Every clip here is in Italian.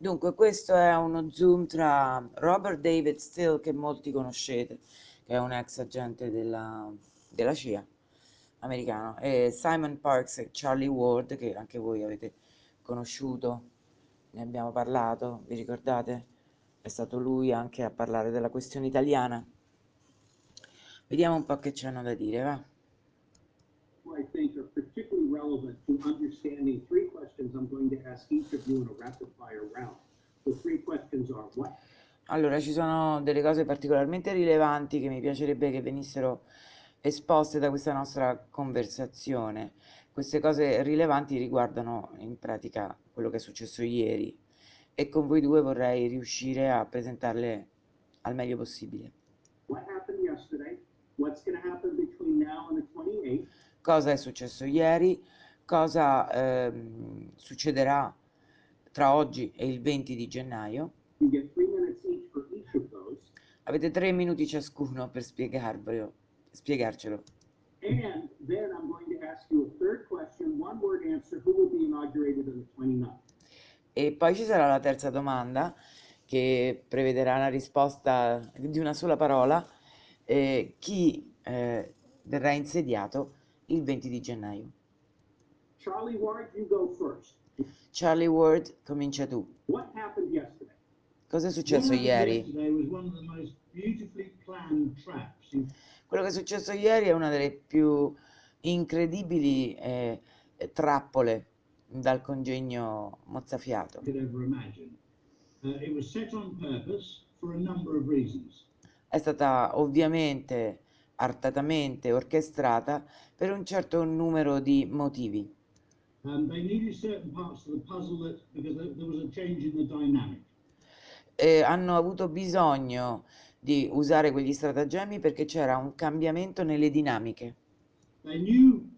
Dunque, questo è uno zoom tra Robert David Steele, che molti conoscete, che è un ex agente della, della CIA americano, e Simon Parks e Charlie Ward, che anche voi avete conosciuto, ne abbiamo parlato, vi ricordate? È stato lui anche a parlare della questione italiana. Vediamo un po' che c'hanno da dire, va? I think are particularly relevant to understanding three questions I'm going to ask each of you in a rapid fire round. The three questions are what? Allora, ci sono delle cose particolarmente rilevanti che mi piacerebbe che venissero esposte da questa nostra conversazione. Queste cose rilevanti riguardano in pratica quello che è successo ieri e con voi due vorrei riuscire a presentarle al meglio possibile. What happened yesterday? What's going to happen between now and the 28th? Cosa è successo ieri? Cosa ehm, succederà tra oggi e il 20 di gennaio? Those. Avete tre minuti ciascuno per spiegarvelo, spiegarcelo. And then I'm going to ask you a third question, one word answer. Who will be inaugurated on the 29th? E poi ci sarà la terza domanda che prevederà una risposta di una sola parola. eh, chi eh, verrà insediato il 20 di gennaio? Charlie Ward, you go first. Charlie Ward, comincia tu. What happened yesterday? Cosa è successo ieri? Quello che è successo ieri è una delle più incredibili eh, trappole dal congegno mozzafiato. Uh. È stata ovviamente artatamente orchestrata per un certo numero di motivi. E hanno avuto bisogno di usare quegli stratagemmi perché c'era un cambiamento nelle dinamiche. They knew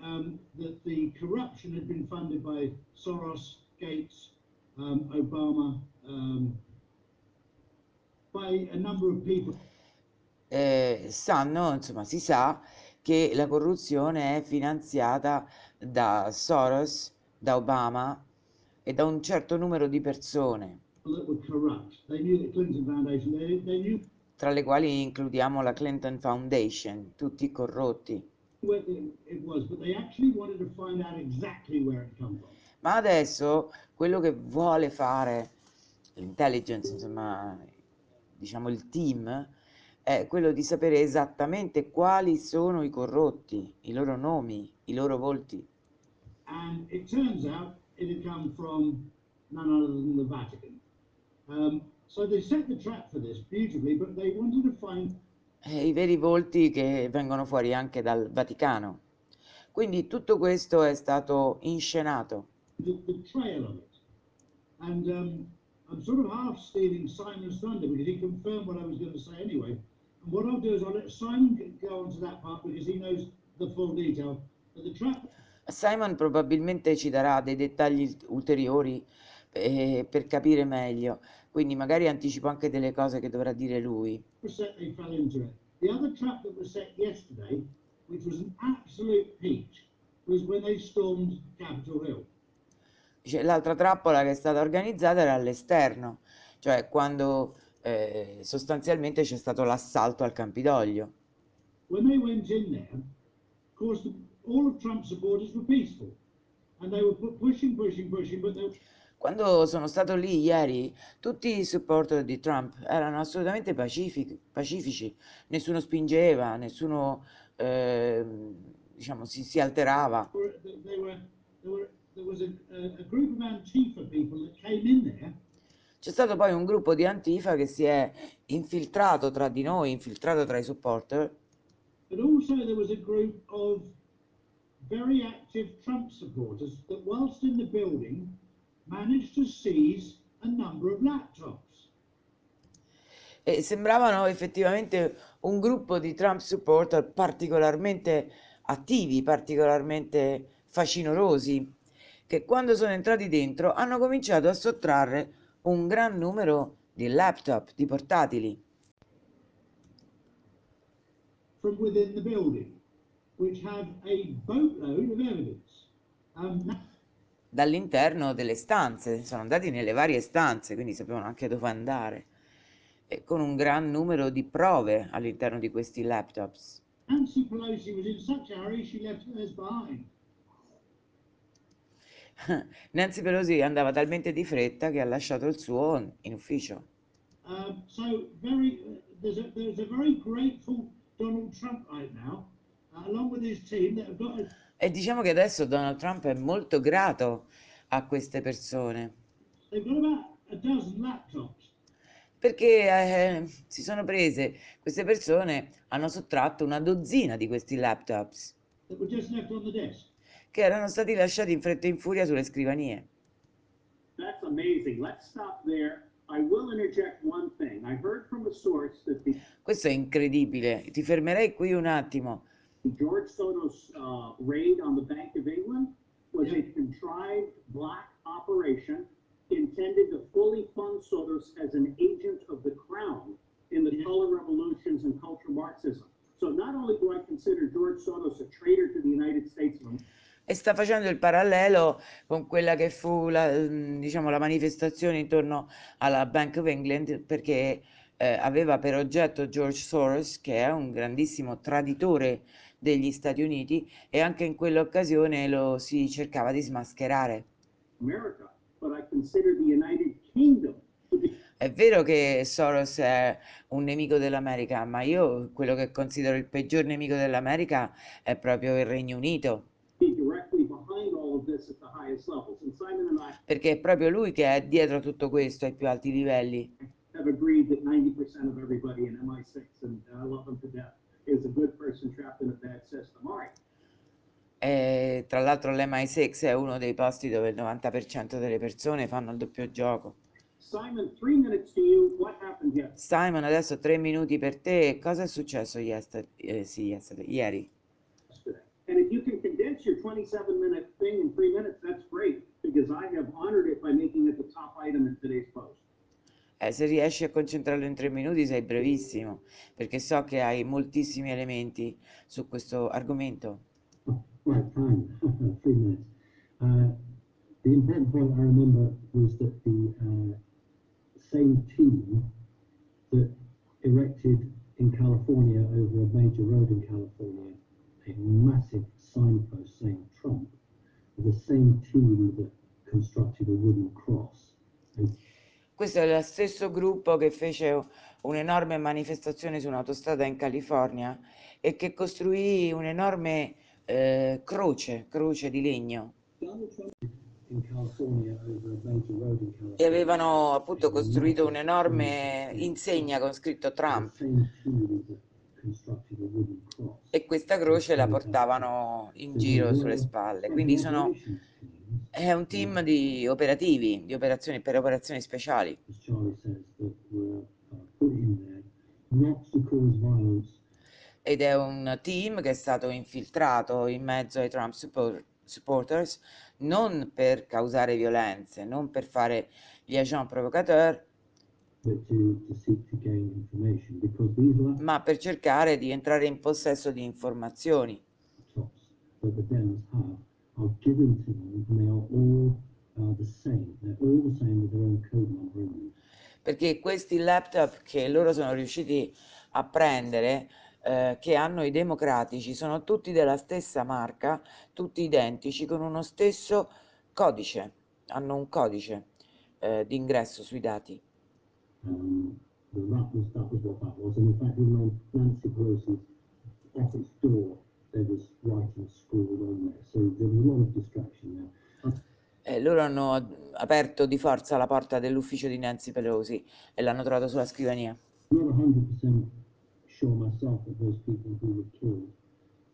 um, that the corruption had been funded by Soros, Gates, um, Obama, um, by a number of people. Eh, sanno, insomma, si sa che la corruzione è finanziata da Soros, da Obama e da un certo numero di persone, tra le quali includiamo la Clinton Foundation, tutti corrotti. Ma adesso quello che vuole fare l'intelligence, insomma, diciamo il team, è quello di sapere esattamente quali sono i corrotti, i loro nomi, i loro volti. And it turns out it had come from none other than the Vatican. Um, so they set the trap for this beautifully, but they wanted to find I veri volti che vengono fuori anche dal Vaticano. Quindi tutto questo è stato inscenato. the, the trail of it. And um, I'm sort of half stealing Simon's thunder because he confirmed what I was going to say anyway. What I'll do is I'll let Simon go on to that part because he knows the full detail. But the trap Simon probabilmente ci darà dei dettagli ulteriori eh, per capire meglio, quindi magari anticipo anche delle cose che dovrà dire lui. The other trap that was set yesterday, which was an absolute peach, was when they stormed Capitol Hill. L'altra trappola che è stata organizzata era all'esterno, cioè quando eh, sostanzialmente c'è stato l'assalto al Campidoglio. When they went in there, of course, the, all of Trump's supporters were peaceful. And they were pu- pushing, pushing, pushing, but they, Quando sono stato lì ieri, tutti i supporter di Trump erano assolutamente pacifici, pacifici. nessuno spingeva, nessuno ehm, diciamo, si, si alterava. they were, there were, there was a, a, a group of Antifa people that came in there C'è stato poi un gruppo di Antifa che si è infiltrato tra di noi, infiltrato tra i supporter, But also there was a group of very active Trump supporters that whilst in the building managed to seize a number of laptops. e sembravano effettivamente un gruppo di Trump supporter particolarmente attivi, particolarmente facinorosi, che quando sono entrati dentro hanno cominciato a sottrarre un gran numero di laptop, di portatili. from within the building, which have a boatload of evidence. Um, dall'interno delle stanze, sono andati nelle varie stanze, quindi sapevano anche dove andare, e con un gran numero di prove all'interno di questi laptops. Nancy Pelosi was in such a hurry she left hers behind. Nancy Pelosi andava talmente di fretta che ha lasciato il suo in ufficio. Um, so very, uh, there's a there's a very grateful Donald Trump right now, uh, along with his team that have got. A, E diciamo che adesso Donald Trump è molto grato a queste persone they've got about a dozen laptops. perché eh, si sono prese, queste persone hanno sottratto una dozzina di questi laptops che erano stati lasciati in fretta e in furia sulle scrivanie. That's amazing. Let's stop there. I will interject one thing. I heard from a source that the Questo è incredibile. Ti fermerei qui un attimo. George Soros uh, raid on the Bank of England was a contrived black operation intended to fully fund Soros as an agent of the crown in the color revolutions and cultural Marxism. So not only do I consider George Soros a traitor to the United States E sta facendo il parallelo con quella che fu la, mm, diciamo, la manifestazione intorno alla Bank of England perché eh, aveva per oggetto George Soros, che è un grandissimo traditore degli Stati Uniti, e anche in quell'occasione lo si cercava di smascherare. America, È vero che Soros è un nemico dell'America, ma io quello che considero il peggior nemico dell'America è proprio il Regno Unito, directly behind all of this at the highest levels. And Simon and I perché è proprio lui che è dietro a tutto questo ai più alti livelli. have agreed that 90% of everybody in MI6, and I love them to death, is a good person trapped in a bad system. All right. E tra l'altro l'MI6 è uno dei posti dove il 90% delle persone fanno il doppio gioco. Simon, you. Yesterday? Simon, adesso tre minuti per te. Cosa è successo yesterday? Eh, sì, yesterday, ieri? And your 27 minute thing in three minutes, that's great, because I have honored it by making it the top item in today's post. Eh, se riesci a concentrarlo in tre minuti sei brevissimo, perché so che hai moltissimi elementi su questo argomento. Right, time, three minutes. Uh, the important point I remember was that the uh, same team that erected in California over a major road in California a massive signpost saying Trump, the same team that constructed a wooden cross. And Questo è lo stesso gruppo che fece un'enorme manifestazione su un'autostrada in California e che costruì un'enorme eh, croce, croce di legno. E avevano appunto costruito un'enorme insegna con scritto Trump The same team that constructed a wooden cross. E questa croce la portavano in giro sulle spalle. Quindi sono, è un team di operativi, di operazioni per operazioni speciali. ed è un team che è stato infiltrato in mezzo ai Trump support- supporters non per causare violenze, non per fare gli agent provocateurs, ma per cercare di entrare in possesso di informazioni. uh. Perché questi laptop che loro sono riusciti a prendere, eh, che hanno i democratici, sono tutti della stessa marca, tutti identici, con uno stesso codice, hanno un codice eh, di ingresso sui dati. Um, that was what that was, and in fact, on Nancy Pelosi's office door, there was writing scrawled on there. So there was a lot of distraction there. Uh, Eh, loro hanno aperto di forza la porta dell'ufficio di Nancy Pelosi e l'hanno trovato sulla scrivania. Not 100% sure myself that those people who were killed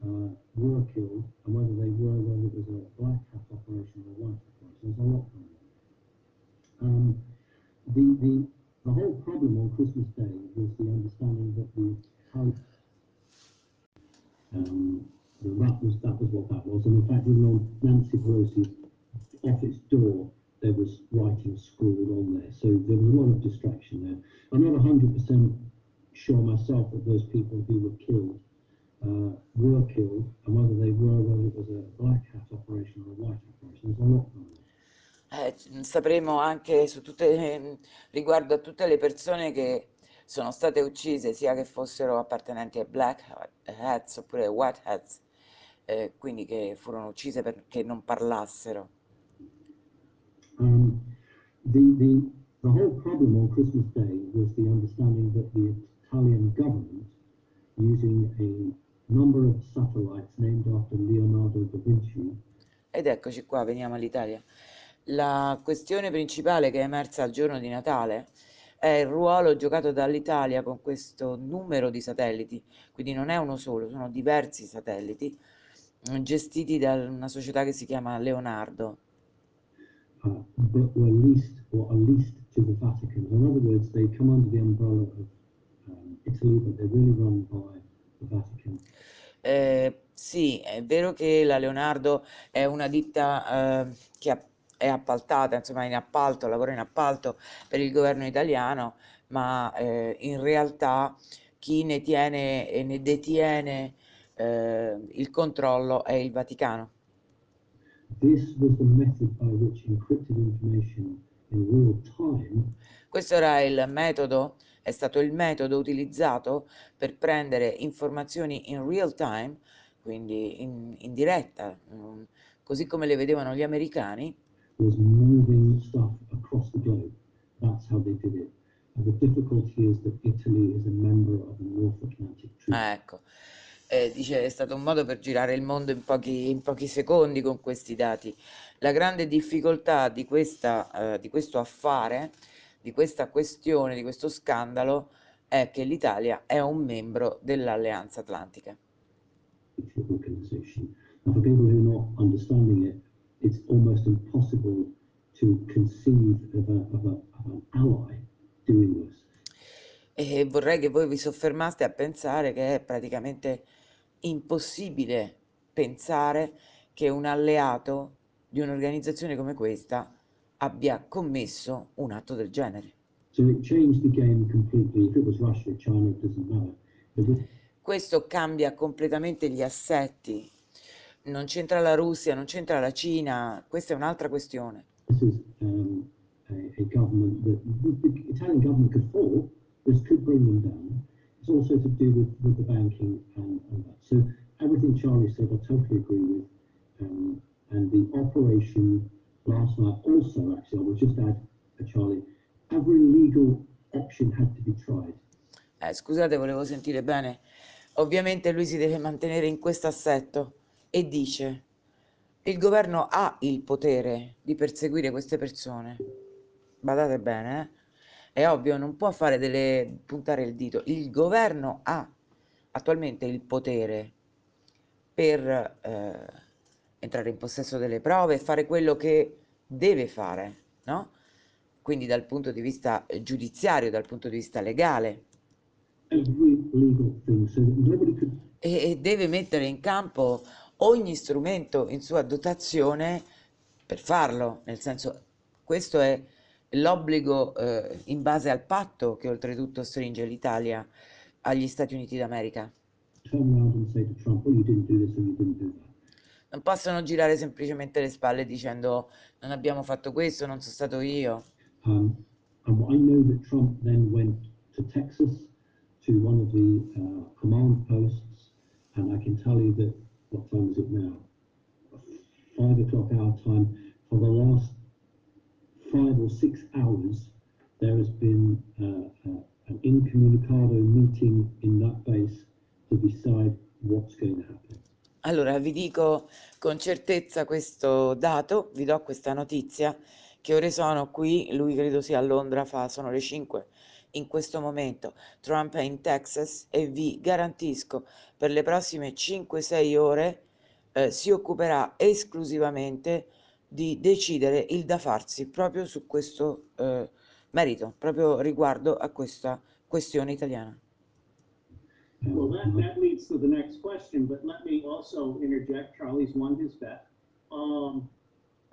uh, were killed, and whether they were, whether it was a black hat operation or white operation. There's a. Um, the, the, the whole problem on Christmas Day was the understanding that the um, that was that was what that was, and in fact, even on Nancy Pelosi's office door, there was writing scrawled on there. So there was a lot of distraction there. I'm not 100% sure myself that those people who were killed uh, were killed, and whether they were, whether it was a black hat operation or a white operation. There's a lot. Eh, sapremo anche su tutte, riguardo a tutte le persone che sono state uccise, sia che fossero appartenenti ai Black Hats oppure ai White Hats, eh, quindi che furono uccise perché non parlassero. Um, the, the, the whole problem on Christmas Day was the understanding that the Italian government, using a number of satellites named after Leonardo da Vinci, ed eccoci qua, veniamo all'Italia. La questione principale che è emersa al giorno di Natale è il ruolo giocato dall'Italia con questo numero di satelliti, quindi non è uno solo, sono diversi satelliti gestiti da una società che si chiama Leonardo. Uh, but were leased or leased to the Vatican. In other words, they come under the umbrella of um, Italy, but they're really run by the Vatican. Eh, sì, è vero che la Leonardo è una ditta eh, che è appaltata, insomma in appalto, lavora in appalto per il governo italiano, ma eh, in realtà chi ne tiene e ne detiene eh, il controllo è il Vaticano. Questo era il metodo, è stato il metodo utilizzato per prendere informazioni in real time, quindi in, in diretta, mm, così come le vedevano gli americani, was moving stuff across the globe. That's how they did it. And the difficulty is that Italy is a member of the North Atlantic Treaty. Ah, ecco, Eh, dice è stato un modo per girare il mondo in pochi, in pochi secondi con questi dati. La grande difficoltà di, questa, eh, di questo affare, di questa questione, di questo scandalo, è che l'Italia è un membro dell'Alleanza Atlantica. organization. And for people who are not understanding it, it's almost impossible to conceive of, a, of, a, of an ally doing this. E vorrei che voi vi soffermaste a pensare che è praticamente impossibile pensare che un alleato di un'organizzazione come questa abbia commesso un atto del genere. So Russia, Questo cambia completamente gli assetti. Non c'entra la Russia, non c'entra la Cina, questa è un'altra questione. this is um, a, a government that the, the Italian government could fall. This could bring them down. It's also to do with, with the banking and, and that. So everything Charlie said, I totally agree with. Um, and the operation last night also, actually, I would just add, uh, Charlie, every legal option had to be tried. Eh, scusate, volevo sentire bene. Ovviamente lui si deve mantenere in questo assetto e dice, il governo ha il potere di perseguire queste persone. Badate bene, eh? È ovvio, non può fare delle... puntare il dito. Il governo ha attualmente il potere per eh, entrare in possesso delle prove e fare quello che deve fare, no? Quindi dal punto di vista giudiziario, dal punto di vista legale. Could e, e deve mettere in campo ogni strumento in sua dotazione per farlo, nel senso questo è l'obbligo eh, in base al patto che oltretutto stringe l'Italia agli Stati Uniti d'America. Non possono girare semplicemente le spalle dicendo non abbiamo fatto questo, non sono stato io. Um, I know that Trump then went to Texas to one of the uh, command posts, and I can tell you that what time is it now? Five o'clock our time. For the last five or six hours, there has been uh, uh, an incommunicado meeting in that base to decide what's going to happen. Allora vi dico con certezza questo dato, vi do questa notizia, che ore sono qui, lui credo sia a Londra, fa, sono le 5 in questo momento. Trump è in Texas e vi garantisco per le prossime 5-6 ore eh, si occuperà esclusivamente di decidere il da farsi proprio su questo eh, merito, proprio riguardo a questa questione italiana. Well, that, that leads to the next question, but let me also interject. Charlie's won his bet. Um,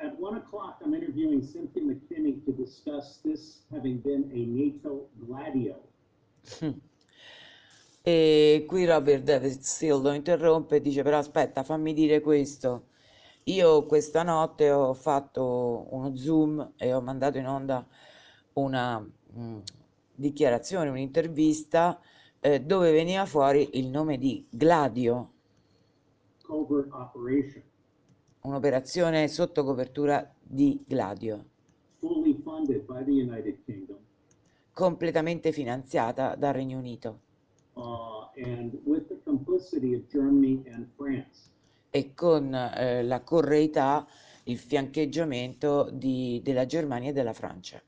at one o'clock, I'm interviewing Cynthia McKinney to discuss this having been a NATO gladio. E qui Robert David Steele lo interrompe e dice però aspetta fammi dire questo. Io questa notte ho fatto uno Zoom e ho mandato in onda una mh, dichiarazione, un'intervista eh, dove veniva fuori il nome di Gladio, covert operation, un'operazione sotto copertura di Gladio, completamente finanziata dal Regno Unito. Uh, e con eh, la correità, il fiancheggiamento di- della Germania e della Francia.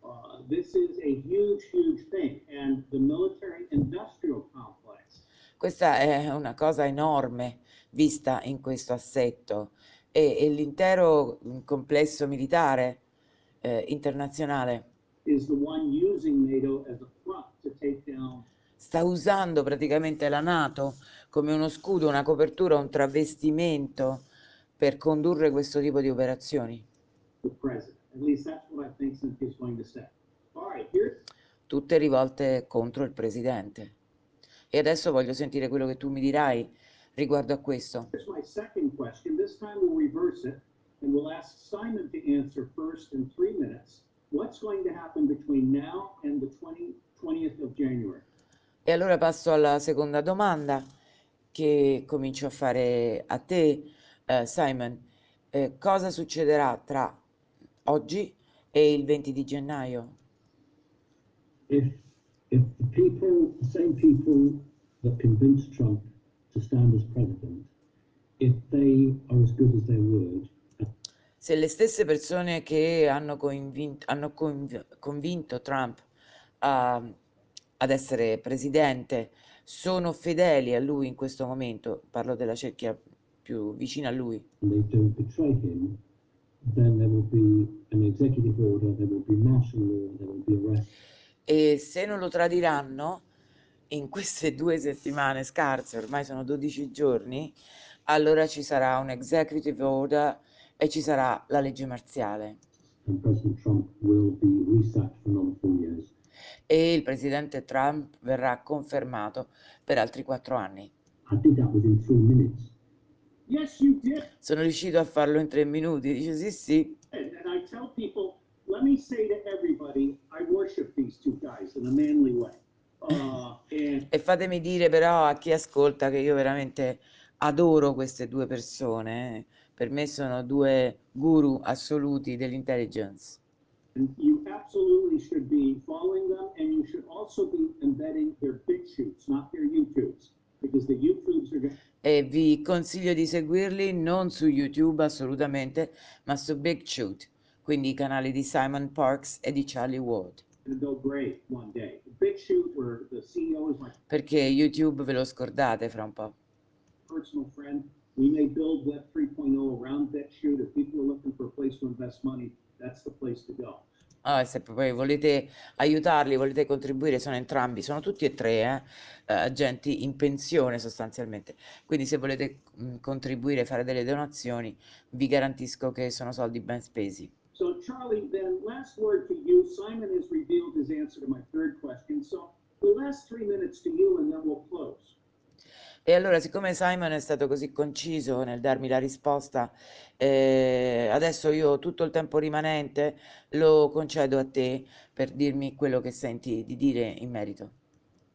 Uh, huge, huge thing, and the military industrial complex. Questa è una cosa enorme vista in questo assetto. E, e l'intero mm, complesso militare eh, internazionale. Sta usando praticamente la Nato come uno scudo, una copertura, un travestimento per condurre questo tipo di operazioni, tutte rivolte contro il presidente. E adesso voglio sentire quello che tu mi dirai riguardo a questo. here's my second question. This time we'll reverse it, and we'll ask Simon to answer first in three minutes. What's going to happen between now and the 20, 20th of January? E allora passo alla seconda domanda che comincio a fare a te, eh, Simon. Eh, cosa succederà tra oggi e il 20 di gennaio? If if the people, the same people that convinced Trump to stand as president, if they are as good as their word, Se le stesse persone che hanno, convin- hanno conv- convinto Trump a- ad essere presidente sono fedeli a lui in questo momento, parlo della cerchia più vicina a lui, and they don't betray him, then there will be an executive order, there will be martial law, there will be arrest. e se non lo tradiranno in queste due settimane scarse, ormai sono 12 giorni, allora ci sarà un executive order e ci sarà la legge marziale e il presidente Trump verrà confermato per altri quattro anni. Yes, you did. Sono riuscito a farlo in tre minuti, dice sì sì, And, and I tell people, let me say to everybody, I worship these two guys in a manly way. Uh, and e fatemi dire però a chi ascolta che io veramente adoro queste due persone, eh. per me sono due guru assoluti dell'intelligence. You absolutely should be following them, and you should also be embedding their shoots, not their YouTubes, because the YouTubes are E vi consiglio di seguirli non su YouTube assolutamente, ma su Big Shoot, quindi i canali di Simon Parks e di Charlie Ward, to go gray one day. Perché YouTube ve lo scordate fra un po'. personal friend, we may build Web 3.0 around that shoot. If people are looking for a place to invest money, that's the place to go. Ah, se poi volete aiutarli, volete contribuire, sono entrambi, sono tutti e tre eh, agenti in pensione sostanzialmente. Quindi se volete mh, contribuire, fare delle donazioni, vi garantisco che sono soldi ben spesi. So, Charlie, then last word to you. Simon has revealed his answer to my third question. So, the last three minutes to you, and then we'll close. E allora, siccome Simon è stato così conciso nel darmi la risposta, eh, adesso io tutto il tempo rimanente lo concedo a te per dirmi quello che senti di dire in merito.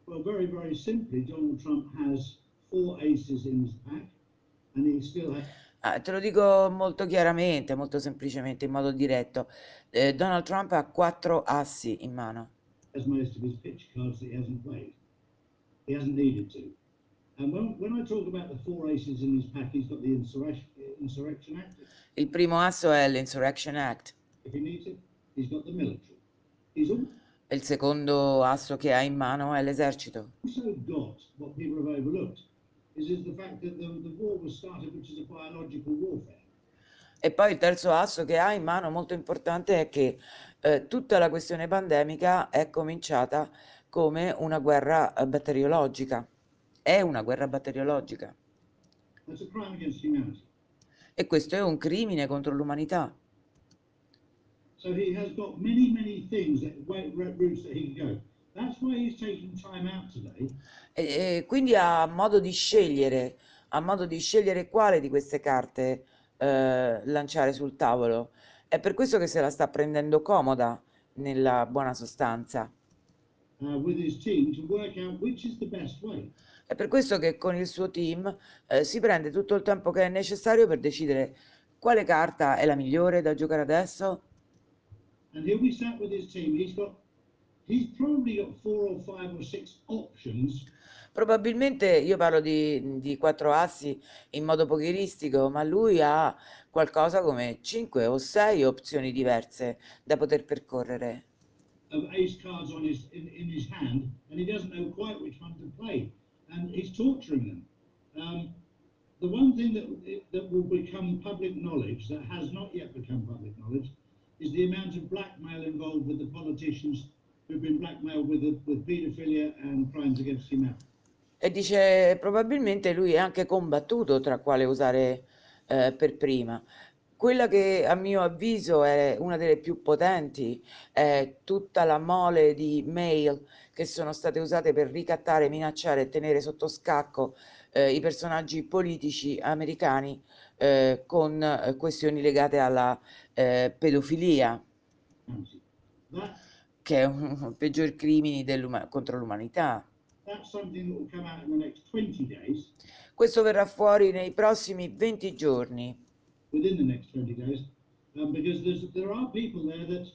Well, very, very simply, Donald Trump has four aces in his pack, and he still has Ah, te lo dico molto chiaramente, molto semplicemente, in modo diretto. Eh, Donald Trump ha quattro assi in mano. has most of his pitch cards that he hasn't played. He hasn't needed to. And when, when I talk about the four aces in his pack, he's got the Insurrection, Insurrection Act. Il primo asso è l'Insurrection Act. If he needs it, he's got the military. He's al- Il secondo asso che ha in mano è l'esercito. also got what people have overlooked, is, is the fact that the, the war was started, which is a biological warfare. E poi il terzo asso che ha in mano, molto importante, è che eh, tutta la questione pandemica è cominciata come una guerra eh, batteriologica. È una guerra batteriologica. E questo è un crimine contro l'umanità. So he has got many, many things that routes that he can go. E, e quindi ha modo di scegliere, ha modo di scegliere quale di queste carte eh, lanciare sul tavolo. È per questo che se la sta prendendo comoda, nella buona sostanza. uh. È per questo che con il suo team eh, si prende tutto il tempo che è necessario per decidere quale carta è la migliore da giocare adesso. And he'll be sat with his team. He's got, Probabilmente io parlo di, di quattro assi in modo pocheristico, ma lui ha qualcosa come 5 o 6 opzioni diverse da poter percorrere. his in, in hand. Um, the one thing that that will become public knowledge that has not yet become public knowledge is the amount of blackmail involved with the politicians who've been blackmailed with with paedophilia and crimes against humanity. E dice probabilmente lui è anche combattuto tra quale usare eh, per prima. Quella che a mio avviso è una delle più potenti è tutta la mole di mail che sono state usate per ricattare, minacciare e tenere sotto scacco eh, i personaggi politici americani eh, con eh, questioni legate alla eh, pedofilia, That che è uno dei peggiori crimini contro l'umanità. that's something that will come out in the next 20 days. Questo verrà fuori nei prossimi 20 giorni. within the next 20 days, um, because there's, there are people there that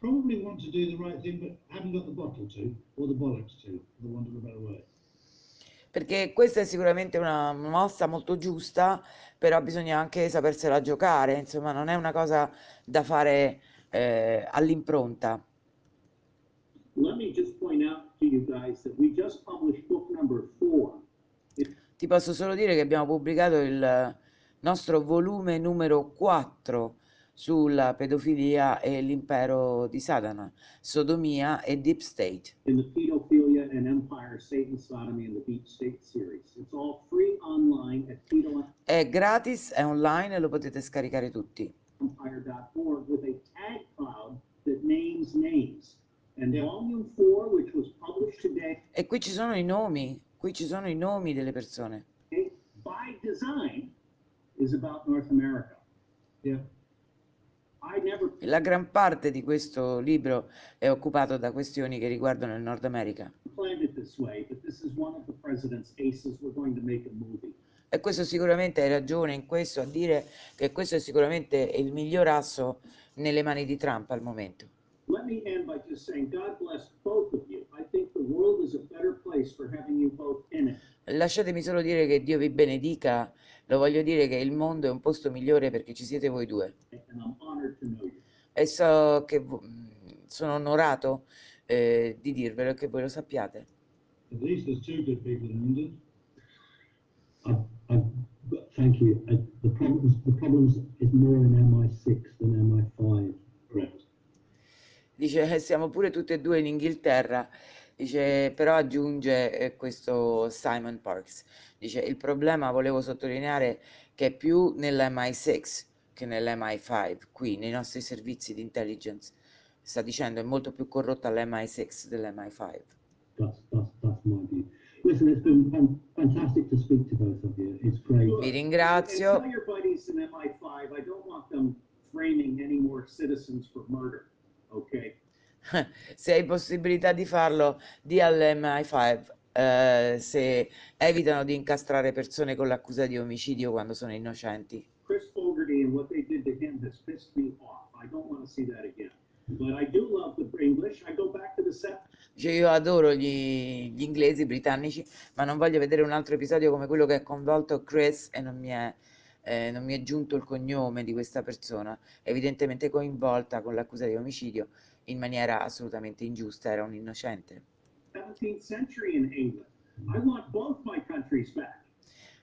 probably want to do the right thing but haven't got the bottle to, or the bollocks to, for the want of a better word. Perché questa è sicuramente una mossa molto giusta, però bisogna anche sapersela giocare, insomma, non è una cosa da fare eh, all'impronta. Ti posso solo dire che abbiamo pubblicato il nostro volume numero 4 sulla pedofilia e l'impero di Satana, sodomia e deep state. in the Pedophilia and Empire, Satan, Sodomy, and the Deep State series. It's all free online at È gratis, è online e lo potete scaricare tutti. pedoempire.org with a tag cloud that names names. And volume four, which was published today, E qui ci sono i nomi, qui ci sono i nomi delle persone. by design, is about North America. Yeah. I never La gran parte di questo libro è occupato da questioni che riguardano il Nord America. planned it this way, but this is one of the president's aces. We're going to make a movie. E questo sicuramente hai ragione in questo a dire che questo è sicuramente il miglior asso nelle mani di Trump al momento. Just saying, God bless both of you. I think the world is a better place for having you both in it. Lasciatemi solo dire che Dio vi benedica, lo voglio dire che il mondo è un posto migliore perché ci siete voi due. And I'm honored to know you. E so che vo- sono onorato eh, di dirvelo e che voi lo sappiate. At least there's two good people in England. I, I, thank you. The problems, the problems is more in MI6 than MI5. Dice, "Eh, siamo pure tutte e due in Inghilterra, dice, però aggiunge eh, questo Simon Parks, dice, il problema volevo sottolineare che è più nell'MI6 che nell'MI5, qui nei nostri servizi di intelligence, sta dicendo, è molto più corrotta l'MI6 dell'MI5. That's, that's, that's my view. Listen, it's been fan- fantastic to speak to both of you. It's great. Vi And ringrazio, tell your buddies in MI5, I don't want them framing any more citizens for murder. Okay. se hai possibilità di farlo, di all'MI5, eh, se evitano di incastrare persone con l'accusa di omicidio quando sono innocenti. Chris Fogarty and what they did to him has pissed me off. I don't want to see that again. But I do love the English. I go back to the set. Dice, io adoro gli, gli inglesi, i britannici, ma non voglio vedere un altro episodio come quello che ha coinvolto Chris e non mi è, eh, non mi è giunto il cognome di questa persona, evidentemente coinvolta con l'accusa di omicidio in maniera assolutamente ingiusta, era un innocente. 17th century in England. I want both my countries back.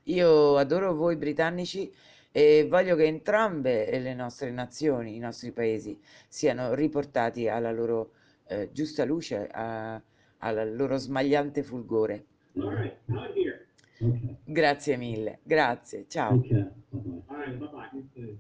Io adoro voi britannici e voglio che entrambe le nostre nazioni, i nostri paesi, siano riportati alla loro eh, giusta luce, a- al loro smagliante fulgore. All right. Okay. Grazie mille, grazie, ciao. Right, bye bye.